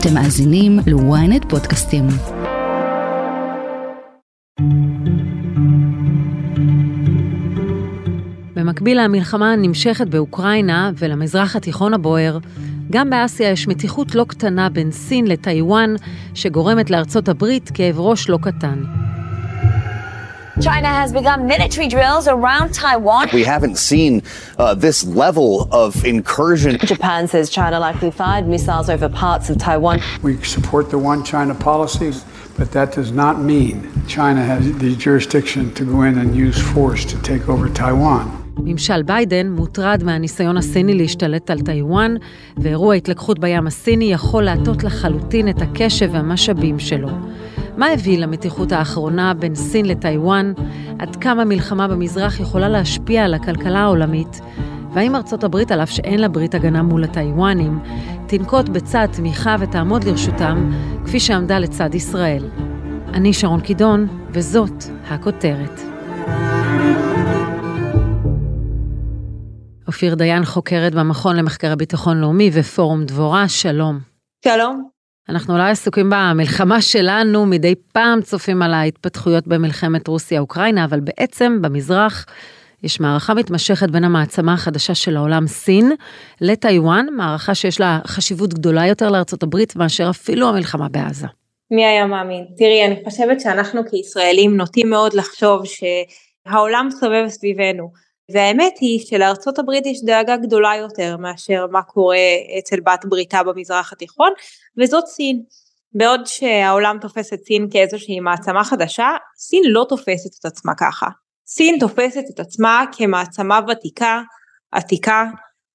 אתם מאזינים ל-ynet פודקאסטים. במקביל למלחמה הנמשכת באוקראינה ולמזרח התיכון הבוער, גם באסיה יש מתיחות לא קטנה בין סין לטיוואן, שגורמת לארצות הברית כאב ראש לא קטן. China has begun military drills around Taiwan. We haven't seen uh, this level of incursion. Japan says China likely fired missiles over parts of Taiwan. We support the one China policy, but that does not mean China has the jurisdiction to go in and use force to take over Taiwan. ממשל ביידן מוטרד מהניסיון הסיני להשתלט על טיוואן, ואירוע התלקחות בים הסיני יכול להטות לחלוטין את הקשב והמשאבים שלו. מה הביא למתיחות האחרונה בין סין לטיוואן? עד כמה מלחמה במזרח יכולה להשפיע על הכלכלה העולמית? והאם ארצות הברית, על אף שאין לה ברית הגנה מול הטיוואנים, תנקוט בצעד תמיכה ותעמוד לרשותם, כפי שעמדה לצד ישראל? אני שרון קידון, וזאת הכותרת. אופיר דיין חוקרת במכון למחקר הביטחון לאומי ופורום דבורה, שלום. שלום. אנחנו אולי עסוקים במלחמה שלנו, מדי פעם צופים על ההתפתחויות במלחמת רוסיה-אוקראינה, אבל בעצם במזרח יש מערכה מתמשכת בין המעצמה החדשה של העולם, סין, לטיוואן, מערכה שיש לה חשיבות גדולה יותר לארצות הברית מאשר אפילו המלחמה בעזה. מי היה מאמין? תראי, אני חושבת שאנחנו כישראלים נוטים מאוד לחשוב שהעולם סובב סביבנו. והאמת היא שלארצות הברית יש דאגה גדולה יותר מאשר מה קורה אצל בת בריתה במזרח התיכון וזאת סין. בעוד שהעולם תופס את סין כאיזושהי מעצמה חדשה, סין לא תופסת את עצמה ככה. סין תופסת את עצמה כמעצמה ותיקה, עתיקה,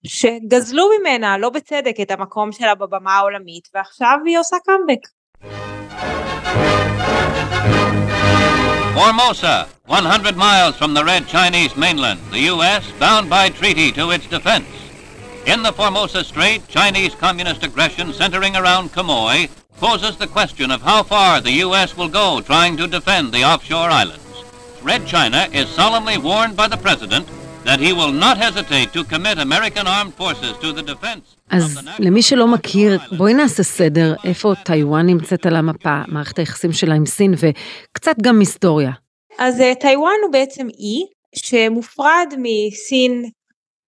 שגזלו ממנה לא בצדק את המקום שלה בבמה העולמית ועכשיו היא עושה קאמבק. Formosa, 100 miles from the Red Chinese mainland, the U.S. bound by treaty to its defense. In the Formosa Strait, Chinese communist aggression centering around Quemoy poses the question of how far the U.S. will go trying to defend the offshore islands. Red China is solemnly warned by the President that he will not hesitate to commit American armed forces to the defense. אז למי שלא מכיר, בואי נעשה סדר איפה טיוואן נמצאת על המפה, מערכת היחסים שלה עם סין וקצת גם היסטוריה. אז אה, טיוואן הוא בעצם אי שמופרד מסין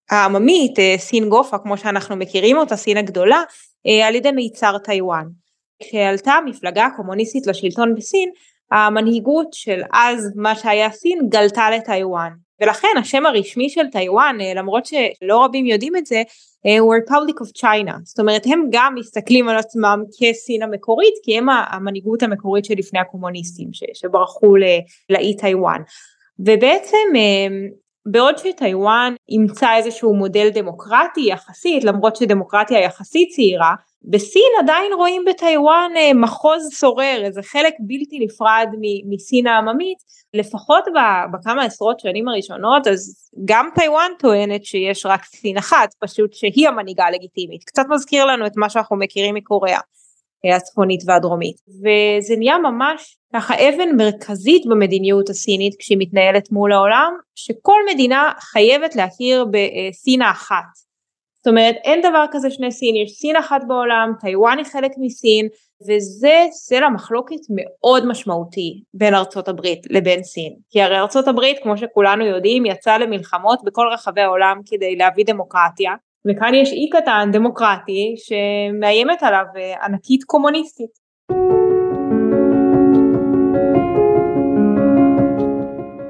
העממית, אה, סין גופה כמו שאנחנו מכירים אותה, סין הגדולה, אה, על ידי מיצר טיוואן. כשעלתה המפלגה הקומוניסטית לשלטון בסין, המנהיגות של אז מה שהיה סין גלתה לטיוואן. ולכן השם הרשמי של טיוואן, למרות שלא רבים יודעים את זה, הוא Republic of China. זאת אומרת הם גם מסתכלים על עצמם כסין המקורית, כי הם המנהיגות המקורית שלפני הקומוניסטים שברחו לאי טיוואן. ובעצם בעוד שטיוואן אימצה איזשהו מודל דמוקרטי יחסית, למרות שדמוקרטיה יחסית צעירה, בסין עדיין רואים בטיוואן אה, מחוז שורר, איזה חלק בלתי נפרד מסין העממית, לפחות בכמה עשרות שנים הראשונות, אז גם טיוואן טוענת שיש רק סין אחת, פשוט שהיא המנהיגה הלגיטימית. קצת מזכיר לנו את מה שאנחנו מכירים מקוריאה. הצפונית והדרומית. וזה נהיה ממש ככה אבן מרכזית במדיניות הסינית כשהיא מתנהלת מול העולם שכל מדינה חייבת להכיר בסין האחת. זאת אומרת אין דבר כזה שני סין יש סין אחת בעולם טיוואן היא חלק מסין וזה סלע מחלוקת מאוד משמעותי בין ארצות הברית לבין סין. כי הרי ארצות הברית כמו שכולנו יודעים יצאה למלחמות בכל רחבי העולם כדי להביא דמוקרטיה וכאן יש אי קטן דמוקרטי שמאיימת עליו ענקית קומוניסטית.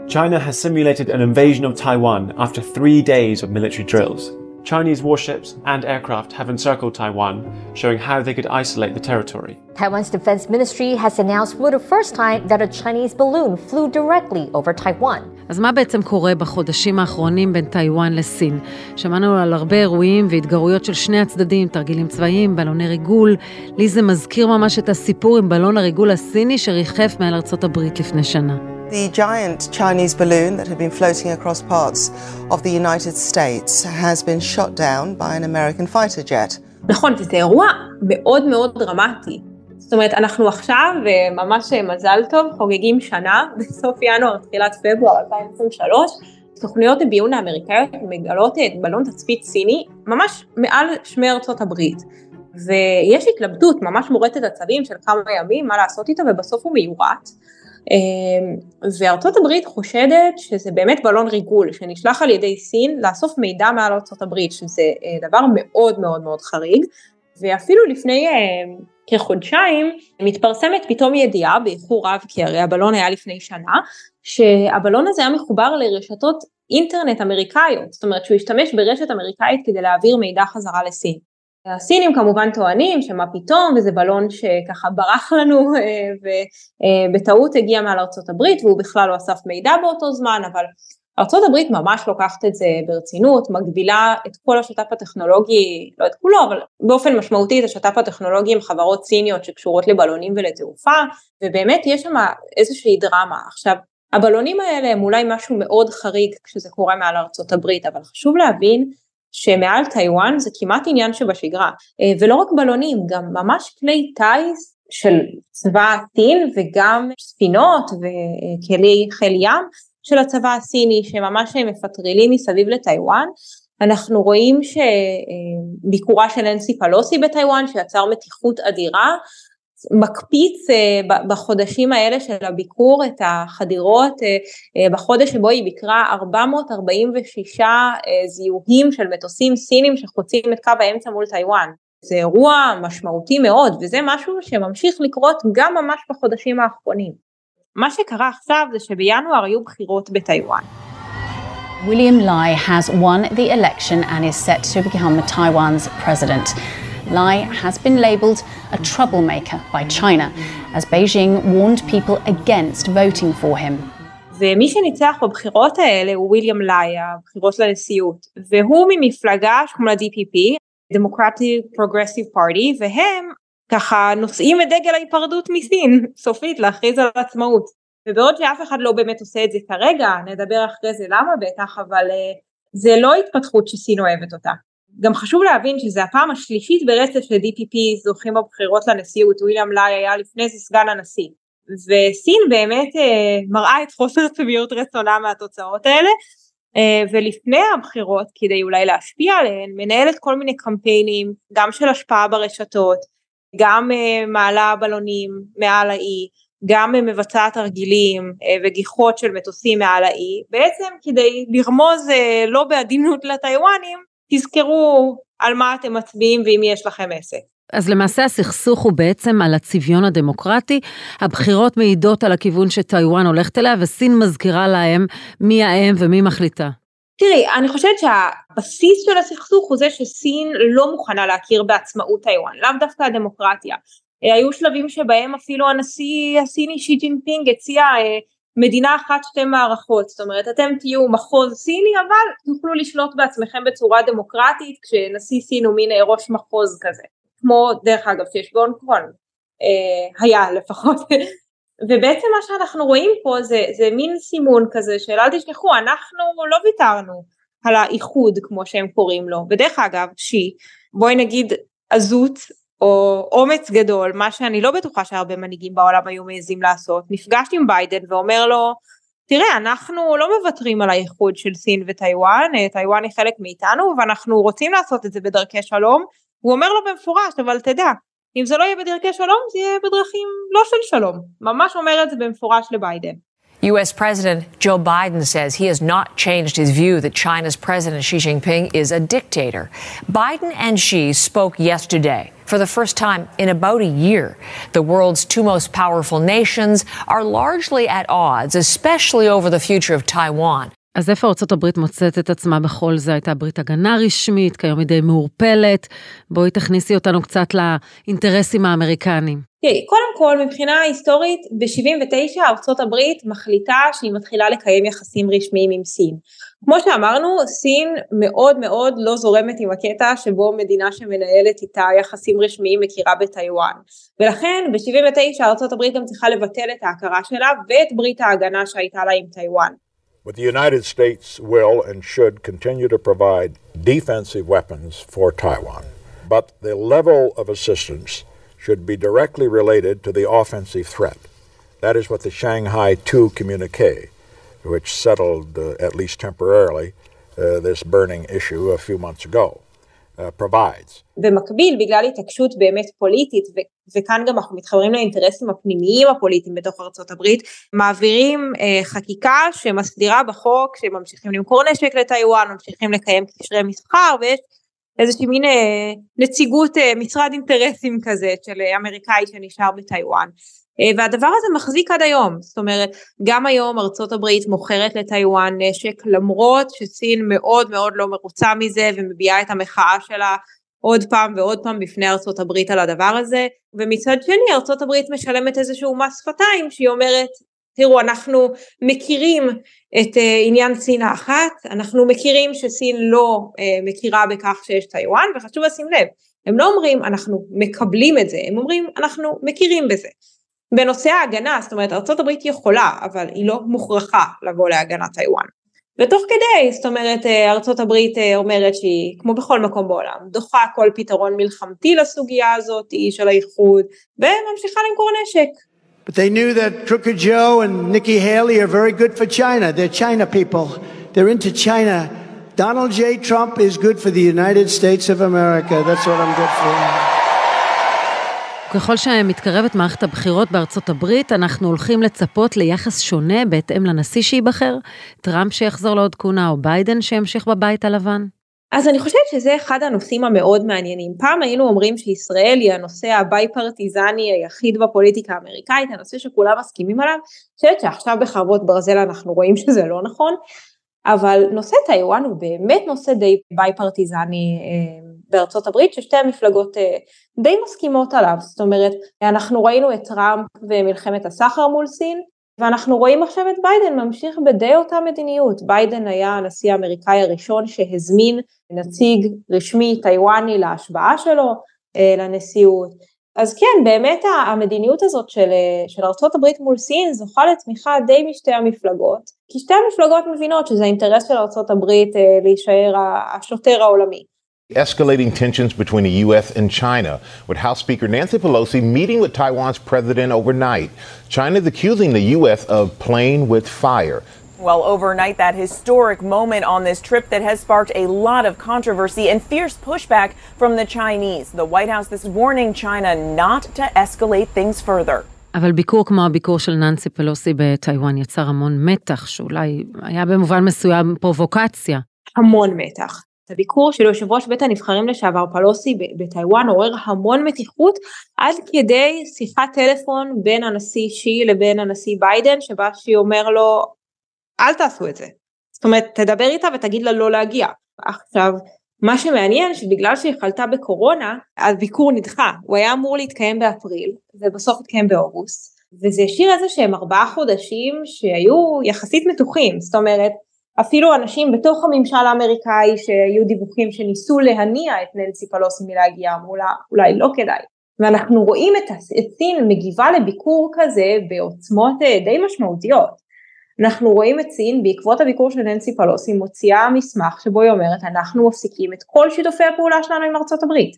China has simulated an invasion of Taiwan after three days of military drills. Chinese warships and aircraft have encircled Taiwan, showing how they could isolate the territory. Taiwan's defense ministry has announced for the first time that a Chinese balloon flew directly over Taiwan. אז מה בעצם קורה בחודשים האחרונים בין טיוואן לסין? שמענו על הרבה אירועים והתגרויות של שני הצדדים, תרגילים צבאיים, בלוני ריגול. לי זה מזכיר ממש את הסיפור עם בלון הריגול הסיני שריחף מעל ארצות הברית לפני שנה. The giant Chinese balloon that had been floating across parts of the United States has been shot down by an American fighter jet. נכון, וזה אירוע מאוד מאוד דרמטי. זאת אומרת, אנחנו עכשיו, ממש מזל טוב, חוגגים שנה, בסוף ינואר, תחילת פברואר 2023, סוכנויות הביון האמריקאיות מגלות את בלון תצפית סיני ממש מעל שמי ארצות הברית. ויש התלבטות ממש מורטת עצבים של כמה ימים מה לעשות איתו ובסוף הוא מיורט. אמ, וארצות הברית חושדת שזה באמת בלון ריגול שנשלח על ידי סין לאסוף מידע מעל ארצות הברית שזה אה, דבר מאוד מאוד מאוד חריג. ואפילו לפני אה, כחודשיים מתפרסמת פתאום ידיעה באיחור רב כי הרי הבלון היה לפני שנה שהבלון הזה היה מחובר לרשתות אינטרנט אמריקאיות. זאת אומרת שהוא השתמש ברשת אמריקאית כדי להעביר מידע חזרה לסין הסינים כמובן טוענים שמה פתאום וזה בלון שככה ברח לנו אה, ובטעות הגיע מעל ארצות הברית והוא בכלל לא אסף מידע באותו זמן אבל ארצות הברית ממש לוקחת את זה ברצינות, מגבילה את כל השת"פ הטכנולוגי, לא את כולו, אבל באופן משמעותי את השת"פ הטכנולוגי עם חברות סיניות שקשורות לבלונים ולתעופה, ובאמת יש שם איזושהי דרמה. עכשיו, הבלונים האלה הם אולי משהו מאוד חריג כשזה קורה מעל ארצות הברית, אבל חשוב להבין שמעל טיוואן זה כמעט עניין שבשגרה, אה, ולא רק בלונים, גם ממש כלי טיס של צבא סין וגם ספינות וכלי חיל ים של הצבא הסיני שממש מפטרלים מסביב לטיוואן. אנחנו רואים שביקורה של אנסי פלוסי בטיוואן שיצר מתיחות אדירה מקפיץ אה, בחודשים האלה של הביקור את החדירות אה, אה, בחודש שבו היא ביקרה 446 זיהויים של מטוסים סינים שחוצים את קו האמצע מול טיוואן. זה אירוע משמעותי מאוד וזה משהו שממשיך לקרות גם ממש בחודשים האחרונים. מה שקרה עכשיו זה שבינואר היו בחירות בטיוואן. William Lai has won the election and is set to become Taiwan's president. Lai has been labelled a troublemaker by China, as Beijing warned people against voting for him. ומי שניצח בבחירות האלה הוא ויליאם לאי, הבחירות לנשיאות, והוא ממפלגה שקוראים לה DPP, Democratic Progressive Party, והם ככה נושאים את דגל ההיפרדות מסין, סופית להכריז על עצמאות. ובעוד שאף אחד לא באמת עושה את זה כרגע, נדבר אחרי זה למה בטח, אבל uh, זה לא התפתחות שסין אוהבת אותה. גם חשוב להבין שזה הפעם השלישית ברצף ש-DPP זוכים בבחירות לנשיאות, וויליאם לאי היה לפני זה סגן הנשיא. וסין באמת uh, מראה את חוסר צביעות רצונה מהתוצאות האלה, uh, ולפני הבחירות, כדי אולי להשפיע עליהן, מנהלת כל מיני קמפיינים, גם של השפעה ברשתות, גם uh, מעלה בלונים מעל האי, גם uh, מבצעת תרגילים uh, וגיחות של מטוסים מעל האי, בעצם כדי לרמוז uh, לא בעדינות לטיוואנים, תזכרו על מה אתם מצביעים ואם יש לכם עסק. אז למעשה הסכסוך הוא בעצם על הצביון הדמוקרטי, הבחירות מעידות על הכיוון שטיוואן הולכת אליה וסין מזכירה להם מי האם ומי מחליטה. תראי, אני חושבת שהבסיס של הסכסוך הוא זה שסין לא מוכנה להכיר בעצמאות טיוואן, לאו דווקא הדמוקרטיה. היו שלבים שבהם אפילו הנשיא הסיני שי ג'ינפינג הציע אה, מדינה אחת שתי מערכות, זאת אומרת אתם תהיו מחוז סיני אבל תוכלו לשלוט בעצמכם בצורה דמוקרטית כשנשיא סין הוא מין אה, ראש מחוז כזה, כמו דרך אגב שיש בהונג קונג, היה לפחות. ובעצם מה שאנחנו רואים פה זה, זה מין סימון כזה של אל תשכחו אנחנו לא ויתרנו על האיחוד כמו שהם קוראים לו. ודרך אגב שי בואי נגיד עזות או אומץ גדול מה שאני לא בטוחה שהרבה מנהיגים בעולם היו מעזים לעשות נפגשת עם ביידן ואומר לו תראה אנחנו לא מוותרים על האיחוד של סין וטיוואן טיוואן היא חלק מאיתנו ואנחנו רוצים לעשות את זה בדרכי שלום הוא אומר לו במפורש אבל תדע אם זה לא יהיה בדרכי שלום, זה יהיה בדרכים לא של שלום. ממש אומר את זה במפורש לביידן. U.S. President Joe Biden says he has not changed his view that China's President Xi Jinping is a dictator. Biden and Xi spoke yesterday. For the first time in about a year, the world's two most powerful nations are largely at odds, especially over the future of Taiwan. אז איפה ארה"ב מוצאת את עצמה בכל זה? הייתה ברית הגנה רשמית, כיום היא די מעורפלת. בואי תכניסי אותנו קצת לאינטרסים האמריקניים. תראי, קודם כל מבחינה היסטורית, ב-79 ארה"ב מחליטה שהיא מתחילה לקיים יחסים רשמיים עם סין. כמו שאמרנו, סין מאוד מאוד לא זורמת עם הקטע שבו מדינה שמנהלת איתה יחסים רשמיים מכירה בטיוואן. ולכן ב-79 ארה"ב גם צריכה לבטל את ההכרה שלה ואת ברית ההגנה שהייתה לה עם טיוואן. But the United States will and should continue to provide defensive weapons for Taiwan. But the level of assistance should be directly related to the offensive threat. That is what the Shanghai II communique, which settled, uh, at least temporarily, uh, this burning issue a few months ago. Provides. במקביל, בגלל התעקשות באמת פוליטית, ו- וכאן גם אנחנו מתחברים לאינטרסים הפנימיים הפוליטיים בתוך ארצות הברית, מעבירים אה, חקיקה שמסדירה בחוק שממשיכים למכור נשק לטיוואן, ממשיכים לקיים קשרי מסחר, ויש איזושהי מין אה, נציגות אה, משרד אינטרסים כזה של אמריקאי שנשאר בטיוואן. אה, והדבר הזה מחזיק עד היום, זאת אומרת גם היום ארצות הברית מוכרת לטיוואן נשק למרות שסין מאוד מאוד לא מרוצה מזה ומביעה את המחאה שלה עוד פעם ועוד פעם בפני ארצות הברית על הדבר הזה. ומצד שני ארצות הברית משלמת איזשהו מס שפתיים שהיא אומרת תראו אנחנו מכירים את uh, עניין סין האחת אנחנו מכירים שסין לא uh, מכירה בכך שיש טיוואן וחשוב לשים לב הם לא אומרים אנחנו מקבלים את זה הם אומרים אנחנו מכירים בזה בנושא ההגנה, זאת אומרת ארה"ב יכולה, אבל היא לא מוכרחה לבוא להגנת טיוואן. ותוך כדי, זאת אומרת ארה"ב אומרת שהיא, כמו בכל מקום בעולם, דוחה כל פתרון מלחמתי לסוגיה הזאת של האיחוד, וממשיכה למכור נשק. But they knew that Crooked Joe and Nikki Haley are very good for China. They're China people. They're into China. Donald J. Trump is good for the United States of America. That's what I'm good for. ככל שמתקרבת מערכת הבחירות בארצות הברית, אנחנו הולכים לצפות ליחס שונה בהתאם לנשיא שייבחר, טראמפ שיחזור לעוד כהונה או ביידן שימשיך בבית הלבן? אז אני חושבת שזה אחד הנושאים המאוד מעניינים. פעם היינו אומרים שישראל היא הנושא ה bipartisan י היחיד בפוליטיקה האמריקאית, הנושא שכולם מסכימים עליו. אני חושבת שעכשיו בחרבות ברזל אנחנו רואים שזה לא נכון, אבל נושא טיוואן הוא באמת נושא די ביי פרטיזני אה, בארצות הברית ששתי המפלגות אה, די מסכימות עליו, זאת אומרת אנחנו ראינו את טראמפ ומלחמת הסחר מול סין ואנחנו רואים עכשיו את ביידן ממשיך בדי אותה מדיניות, ביידן היה הנשיא האמריקאי הראשון שהזמין נציג רשמי טיוואני להשבעה שלו אה, לנשיאות, אז כן באמת המדיניות הזאת של, אה, של ארה"ב מול סין זוכה לתמיכה די משתי המפלגות, כי שתי המפלגות מבינות שזה אינטרס של ארה"ב להישאר השוטר העולמי. Escalating tensions between the U.S. and China, with House Speaker Nancy Pelosi meeting with Taiwan's president overnight. China is accusing the U.S. of playing with fire. Well, overnight, that historic moment on this trip that has sparked a lot of controversy and fierce pushback from the Chinese. The White House this warning China not to escalate things further. אבל ביקור כמו הביקור של ננסי פלוסי בטיוואן יצר המון מתח, שאולי היה במובן מסוים פרובוקציה. המון מתח. הביקור של יושב ראש בית הנבחרים לשעבר פלוסי בטיוואן עורר המון מתיחות עד כדי שיחת טלפון בין הנשיא שי לבין הנשיא ביידן שבה שי אומר לו אל תעשו את זה. זאת אומרת תדבר איתה ותגיד לה לא להגיע. עכשיו מה שמעניין שבגלל שהיא חלתה בקורונה הביקור נדחה הוא היה אמור להתקיים באפריל ובסוף התקיים באוגוסט וזה השאיר איזה שהם ארבעה חודשים שהיו יחסית מתוחים זאת אומרת אפילו אנשים בתוך הממשל האמריקאי שהיו דיווחים שניסו להניע את ננסי פלוסי מלהגיע אמרו לה אולי לא כדאי ואנחנו רואים את סין מגיבה לביקור כזה בעוצמות אה, די משמעותיות. אנחנו רואים את סין בעקבות הביקור של ננסי פלוסי מוציאה מסמך שבו היא אומרת אנחנו מפסיקים את כל שיתופי הפעולה שלנו עם ארצות הברית.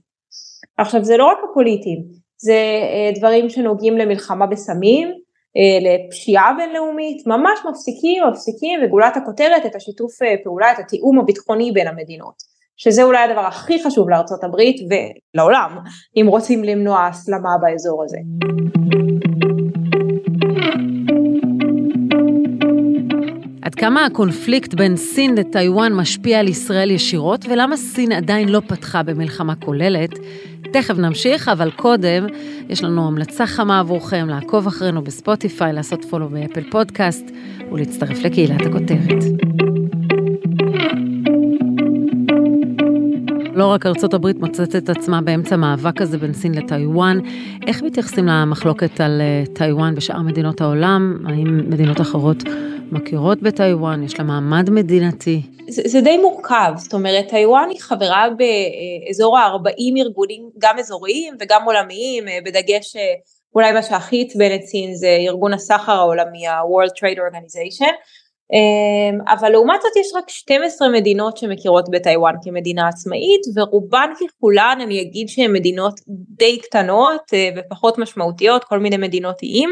עכשיו זה לא רק הפוליטיים זה אה, דברים שנוגעים למלחמה בסמים לפשיעה בינלאומית, ממש מפסיקים, מפסיקים, וגולת הכותרת את השיתוף אה, פעולה, את התיאום הביטחוני בין המדינות, שזה אולי הדבר הכי חשוב לארצות הברית ולעולם, אם רוצים למנוע הסלמה באזור הזה. עד כמה הקונפליקט בין סין לטיוואן משפיע על ישראל ישירות, ולמה סין עדיין לא פתחה במלחמה כוללת? תכף נמשיך, אבל קודם, יש לנו המלצה חמה עבורכם לעקוב אחרינו בספוטיפיי, לעשות follow באפל פודקאסט ולהצטרף לקהילת הכותרת. לא רק ארצות הברית מוצאת את עצמה באמצע המאבק הזה בין סין לטיוואן, איך מתייחסים למחלוקת על אה, טיוואן בשאר מדינות העולם? האם מדינות אחרות מכירות בטיוואן? יש לה מעמד מדינתי? זה, זה די מורכב, זאת אומרת טיוואן היא חברה באזור ה-40 ארגונים, גם אזוריים וגם עולמיים, אה, בדגש אה, אולי מה שהכי עצבן את סין זה ארגון הסחר העולמי, ה-World Trade Organization, אמ, אבל לעומת זאת יש רק 12 מדינות שמכירות בטיוואן כמדינה עצמאית ורובן ככולן אני אגיד שהן מדינות די קטנות אה, ופחות משמעותיות כל מיני מדינות איים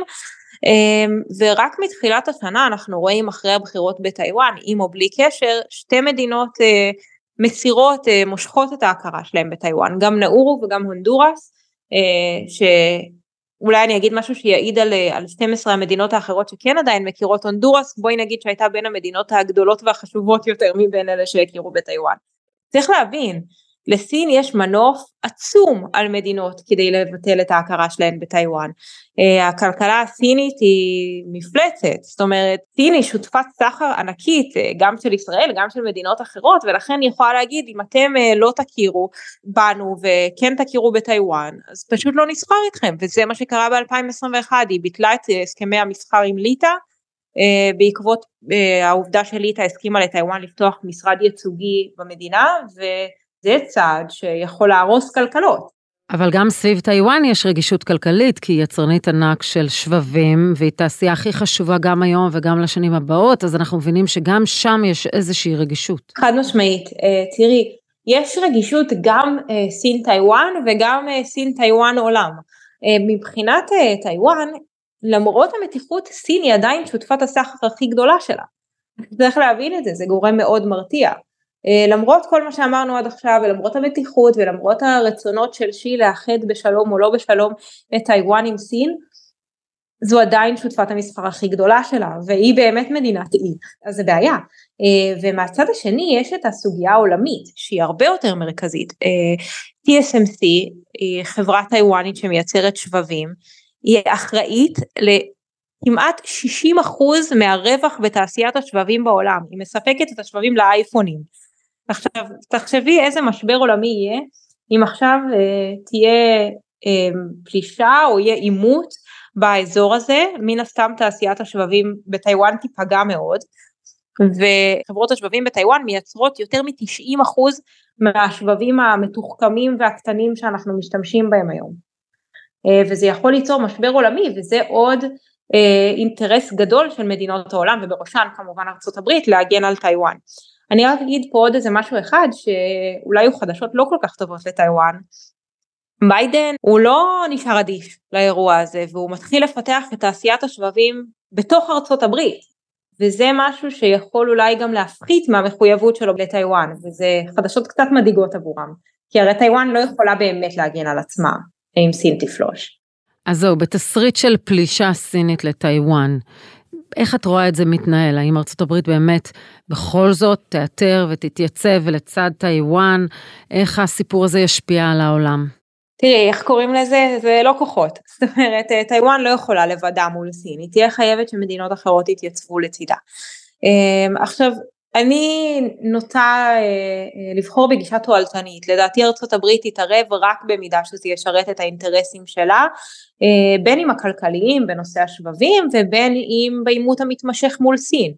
ורק מתחילת השנה אנחנו רואים אחרי הבחירות בטיוואן עם או בלי קשר שתי מדינות אה, מסירות, אה, מושכות את ההכרה שלהם בטיוואן, גם נאורו וגם הונדורס, אה, שאולי אני אגיד משהו שיעיד על, על 12 המדינות האחרות שכן עדיין מכירות הונדורס, בואי נגיד שהייתה בין המדינות הגדולות והחשובות יותר מבין אלה שהכירו בטיוואן. צריך להבין, לסין יש מנוף עצום על מדינות כדי לבטל את ההכרה שלהן בטיוואן. אה, הכלכלה הסינית היא מפלצת, זאת אומרת סין היא שותפת סחר ענקית אה, גם של ישראל גם של מדינות אחרות ולכן היא יכולה להגיד אם אתם אה, לא תכירו בנו וכן תכירו בטיוואן אז פשוט לא נסחר איתכם וזה מה שקרה ב-2021 היא ביטלה את הסכמי המסחר עם ליטא בעקבות העובדה שליטא הסכימה לטיוואן לפתוח משרד ייצוגי במדינה ו... זה צעד שיכול להרוס כלכלות. אבל גם סביב טיוואן יש רגישות כלכלית, כי היא יצרנית ענק של שבבים, והיא תעשייה הכי חשובה גם היום וגם לשנים הבאות, אז אנחנו מבינים שגם שם יש איזושהי רגישות. חד משמעית. אה, תראי, יש רגישות גם אה, סין טיוואן וגם אה, סין טיוואן עולם. מבחינת טיוואן, למרות המתיחות, סין היא עדיין שותפת הסחר הכי גדולה שלה. צריך להבין את זה, זה גורם מאוד מרתיע. אה, למרות כל מה שאמרנו עד עכשיו ולמרות המתיחות ולמרות הרצונות של שי לאחד בשלום או לא בשלום את טיוואן עם סין, זו עדיין שותפת המסחר הכי גדולה שלה והיא באמת מדינת אי, אז זה בעיה. אה, ומהצד השני יש את הסוגיה העולמית שהיא הרבה יותר מרכזית. אה, TSMC היא חברה טיוואנית שמייצרת שבבים, היא אחראית לכמעט 60% מהרווח בתעשיית השבבים בעולם, היא מספקת את השבבים לאייפונים. עכשיו תחשבי איזה משבר עולמי יהיה אם עכשיו אה, תהיה אה, פלישה או יהיה עימות באזור הזה מן הסתם תעשיית השבבים בטיוואן תיפגע מאוד וחברות השבבים בטיוואן מייצרות יותר מ-90% מהשבבים המתוחכמים והקטנים שאנחנו משתמשים בהם היום אה, וזה יכול ליצור משבר עולמי וזה עוד אה, אינטרס גדול של מדינות העולם ובראשן כמובן ארה"ב להגן על טיוואן. אני רק אגיד פה עוד איזה משהו אחד שאולי הוא חדשות לא כל כך טובות לטיוואן. ביידן הוא לא נשאר אדיש לאירוע הזה והוא מתחיל לפתח את תעשיית השבבים בתוך ארצות הברית וזה משהו שיכול אולי גם להפחית מהמחויבות שלו לטיוואן וזה חדשות קצת מדאיגות עבורם כי הרי טיוואן לא יכולה באמת להגן על עצמה אם סין תפלוש. אז זהו, בתסריט של פלישה סינית לטיוואן, איך את רואה את זה מתנהל? האם ארצות הברית באמת בכל זאת תאתר ותתייצב לצד טיוואן? איך הסיפור הזה ישפיע על העולם? תראי, איך קוראים לזה? זה לא כוחות. זאת אומרת, אה, טיוואן לא יכולה לבדה מול סין, היא תהיה חייבת שמדינות אחרות יתייצבו לצידה. אמ, עכשיו, אני נוטה אה, אה, לבחור בגישה תועלתנית, לדעתי ארצות הברית תתערב רק במידה שזה ישרת את האינטרסים שלה, אה, בין אם הכלכליים בנושא השבבים ובין אם בעימות המתמשך מול סין.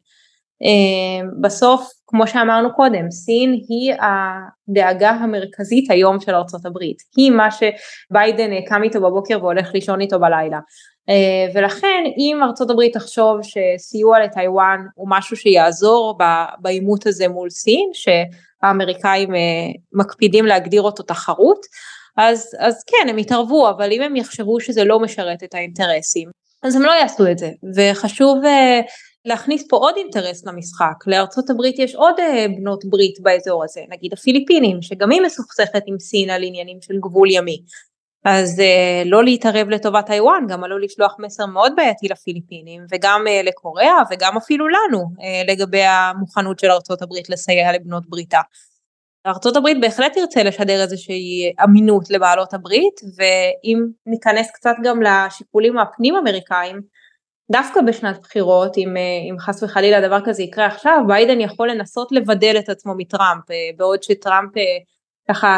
בסוף, כמו שאמרנו קודם, סין היא הדאגה המרכזית היום של ארצות הברית, היא מה שביידן קם איתו בבוקר והולך לישון איתו בלילה. אה, ולכן אם ארצות הברית תחשוב שסיוע לטיוואן הוא משהו שיעזור בעימות הזה מול סין שהאמריקאים אה, מקפידים להגדיר אותו תחרות אז, אז כן הם יתערבו אבל אם הם יחשבו שזה לא משרת את האינטרסים אז הם לא יעשו את זה וחשוב אה, להכניס פה עוד אינטרס למשחק לארצות הברית יש עוד בנות ברית באזור הזה נגיד הפיליפינים שגם היא מסוכסכת עם סין על עניינים של גבול ימי אז אה, לא להתערב לטובת טיוואן גם עלול לשלוח מסר מאוד בעייתי לפיליפינים וגם אה, לקוריאה וגם אפילו לנו אה, לגבי המוכנות של ארצות הברית לסייע לבנות בריתה. ארצות הברית בהחלט תרצה לשדר איזושהי אמינות לבעלות הברית ואם ניכנס קצת גם לשיקולים הפנים אמריקאים דווקא בשנת בחירות אם, אם חס וחלילה דבר כזה יקרה עכשיו ביידן יכול לנסות לבדל את עצמו מטראמפ בעוד שטראמפ ככה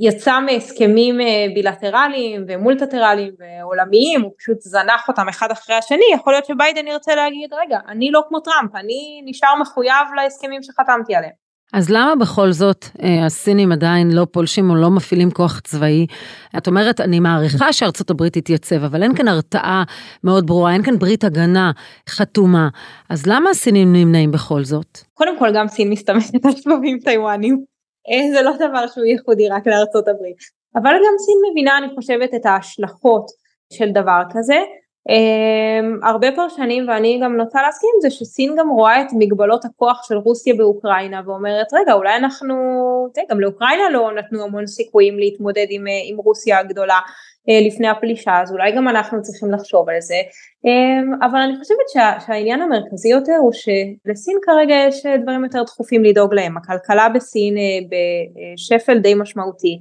יצא מהסכמים אה, בילטרליים ומולטילטרליים ועולמיים, הוא פשוט זנח אותם אחד אחרי השני, יכול להיות שביידן ירצה להגיד, רגע, אני לא כמו טראמפ, אני נשאר מחויב להסכמים שחתמתי עליהם. אז למה בכל זאת אה, הסינים עדיין לא פולשים או לא מפעילים כוח צבאי? את אומרת, אני מעריכה שארצות הברית תתייצב, אבל אין כאן הרתעה מאוד ברורה, אין כאן ברית הגנה חתומה. אז למה הסינים נמנעים בכל זאת? קודם כל גם סין מסתמכת על שבבים טיוואנים. אה, זה לא דבר שהוא ייחודי רק לארצות הברית. אבל גם סין מבינה אני חושבת את ההשלכות של דבר כזה Um, הרבה פרשנים ואני גם נוטה להסכים זה שסין גם רואה את מגבלות הכוח של רוסיה באוקראינה ואומרת רגע אולי אנחנו, תראה, גם לאוקראינה לא נתנו המון סיכויים להתמודד עם, עם רוסיה הגדולה uh, לפני הפלישה אז אולי גם אנחנו צריכים לחשוב על זה. um, אבל אני חושבת שה, שהעניין המרכזי יותר הוא שלסין כרגע יש דברים יותר דחופים לדאוג להם. הכלכלה בסין uh, בשפל די משמעותי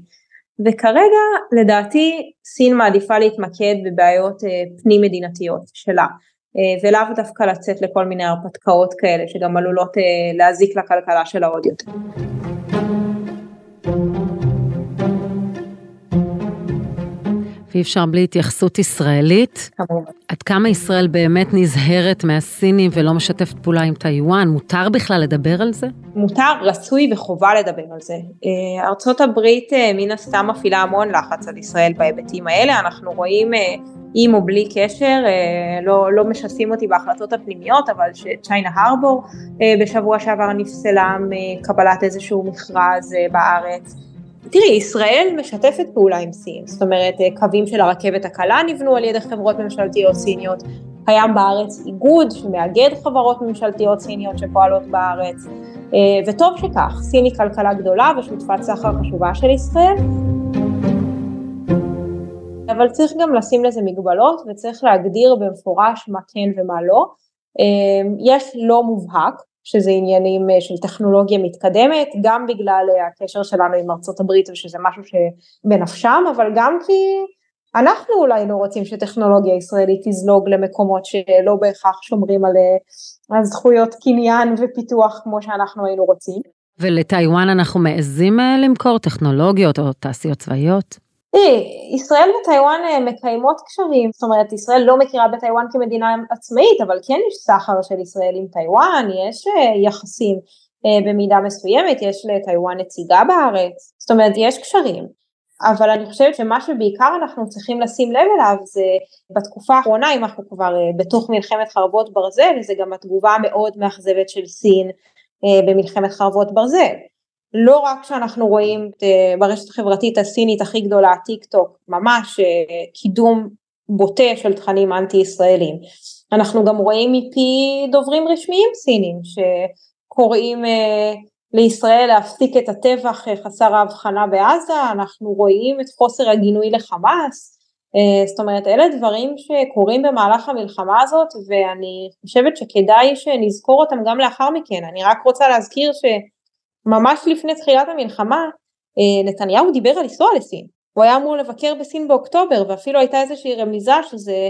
וכרגע לדעתי סין מעדיפה להתמקד בבעיות אה, פנים מדינתיות שלה אה, ולאו דווקא לצאת לכל מיני הרפתקאות כאלה שגם עלולות אה, להזיק לכלכלה שלה עוד יותר. ואי אפשר בלי התייחסות ישראלית. כמובן. עד כמה ישראל באמת נזהרת מהסינים ולא משתפת פעולה עם טיוואן? מותר בכלל לדבר על זה? מותר, רצוי וחובה לדבר על זה. אה, ארצות הברית אה, מן הסתם מפעילה המון לחץ על ישראל בהיבטים האלה, אנחנו רואים אה, עם או בלי קשר, לא, לא משסים אותי בהחלטות הפנימיות, אבל שצ'יינה הרבור בשבוע שעבר נפסלה מקבלת איזשהו מכרז בארץ. תראי, ישראל משתפת פעולה עם סין, זאת אומרת קווים של הרכבת הקלה נבנו על ידי חברות ממשלתיות סיניות, קיים בארץ איגוד שמאגד חברות ממשלתיות סיניות שפועלות בארץ, אה, וטוב שכך, סין היא כלכלה גדולה ושותפת סחר חשובה של ישראל, אבל צריך גם לשים לזה מגבלות וצריך להגדיר במפורש מה כן ומה לא. אה, יש לא מובהק, שזה עניינים אה, של טכנולוגיה מתקדמת, גם בגלל אה, הקשר שלנו עם ארצות הברית ושזה משהו שבנפשם, אבל גם כי אנחנו אולי לא רוצים שטכנולוגיה ישראלית תזלוג למקומות שלא בהכרח שומרים על, אה, זכויות קניין ופיתוח כמו שאנחנו היינו רוצים. ולטיוואן אנחנו מעזים למכור טכנולוגיות או תעשיות צבאיות? ישראל וטיוואן אה, מקיימות קשרים, זאת אומרת ישראל לא מכירה בטיוואן כמדינה עצמאית, אבל כן יש סחר של ישראל עם טיוואן, יש אה, יחסים אה, במידה מסוימת, יש לטיוואן נציגה בארץ, זאת אומרת יש קשרים, אבל אני חושבת שמה שבעיקר אנחנו צריכים לשים לב אליו זה בתקופה האחרונה, אם אנחנו כבר בתוך מלחמת חרבות ברזל, זה גם התגובה המאוד מאכזבת של סין במלחמת חרבות ברזל. לא רק שאנחנו רואים אה, ברשת החברתית הסינית הכי גדולה, טיק טוק, ממש אה, קידום בוטה של תכנים אנטי ישראלים, אנחנו גם רואים מפי דוברים רשמיים סינים שקוראים אה, לישראל להפסיק את הטבח חסר ההבחנה בעזה, אנחנו רואים את חוסר הגינוי לחמאס, זאת אומרת אלה דברים שקורים במהלך המלחמה הזאת ואני חושבת שכדאי שנזכור אותם גם לאחר מכן, אני רק רוצה להזכיר ש... ממש לפני תחילת המלחמה אה, נתניהו דיבר על לנסוע לסין. הוא היה אמור לבקר בסין באוקטובר ואפילו הייתה איזושהי רמיזה שזה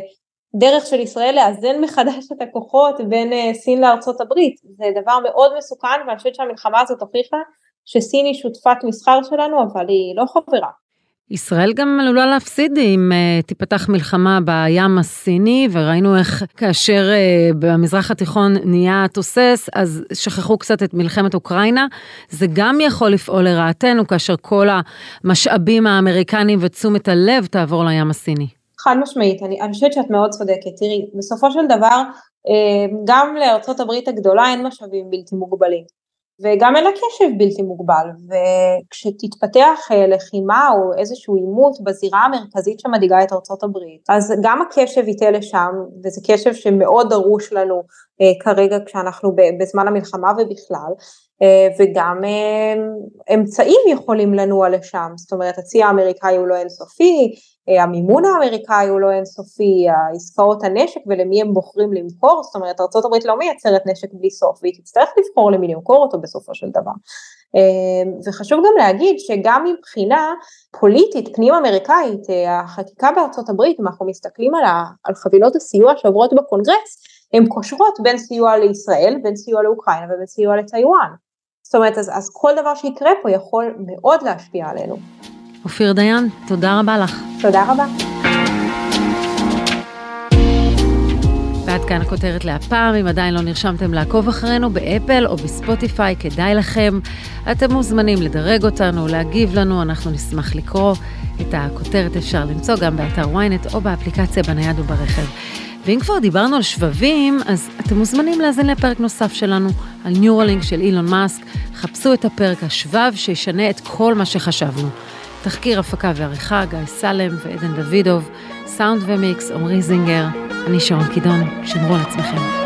דרך של ישראל לאזן מחדש את הכוחות בין אה, סין לארצות הברית. זה דבר מאוד מסוכן ואני חושבת שהמלחמה הזאת הוכיחה שסין היא שותפת מסחר שלנו אבל היא לא חברה. ישראל גם עלולה להפסיד אם uh, תיפתח מלחמה בים הסיני, וראינו איך כאשר uh, במזרח התיכון נהיה תוסס, אז שכחו קצת את מלחמת אוקראינה. זה גם יכול לפעול לרעתנו כאשר כל המשאבים האמריקניים ותשומת הלב תעבור לים הסיני. חד משמעית, אני, אני חושבת שאת מאוד צודקת. תראי, בסופו של דבר, אה, גם לארצות הברית הגדולה אין משאבים בלתי מוגבלים. וגם אין לה קשב בלתי מוגבל, וכשתתפתח אה, לחימה או איזשהו עימות בזירה המרכזית שמדאיגה את ארצות הברית, אז גם הקשב ייתה לשם, וזה קשב שמאוד דרוש לנו אה, כרגע כשאנחנו בזמן המלחמה ובכלל, וגם אמצעים יכולים לנוע לשם, זאת אומרת הצי האמריקאי הוא לא אינסופי, אה, המימון האמריקאי הוא לא אינסופי, העסקאות הנשק ולמי הם בוחרים למכור, זאת אומרת ארה"ב לא מייצרת נשק בלי סוף והיא תצטרך לבחור למי למכור אותו בסופו של דבר. אה, וחשוב גם להגיד שגם מבחינה פוליטית פנים אמריקאית, אה, החקיקה בארצות הברית, אם אנחנו מסתכלים על, על חבילות הסיוע שעוברות בקונגרס, הן קושרות בין סיוע לישראל, בין סיוע לאוקראינה ובין סיוע לטיוואן. זאת אומרת, אז, אז כל דבר שיקרה פה יכול מאוד להשפיע עלינו. אופיר דיין, תודה רבה לך. תודה רבה. ועד כאן הכותרת להפעם, אם עדיין לא נרשמתם לעקוב אחרינו באפל או בספוטיפיי, כדאי לכם. אתם מוזמנים לדרג אותנו, להגיב לנו, אנחנו נשמח לקרוא. את הכותרת אפשר למצוא גם באתר ynet או באפליקציה בנייד וברכב. ואם כבר דיברנו על שבבים, אז אתם מוזמנים להאזין לפרק נוסף שלנו על ניורלינק של אילון מאסק. חפשו את הפרק השבב שישנה את כל מה שחשבנו. תחקיר הפקה ועריכה, גיא סלם ועדן דוידוב. סאונד ומיקס, עמרי זינגר, אני שרון קידון, שמרו על עצמכם.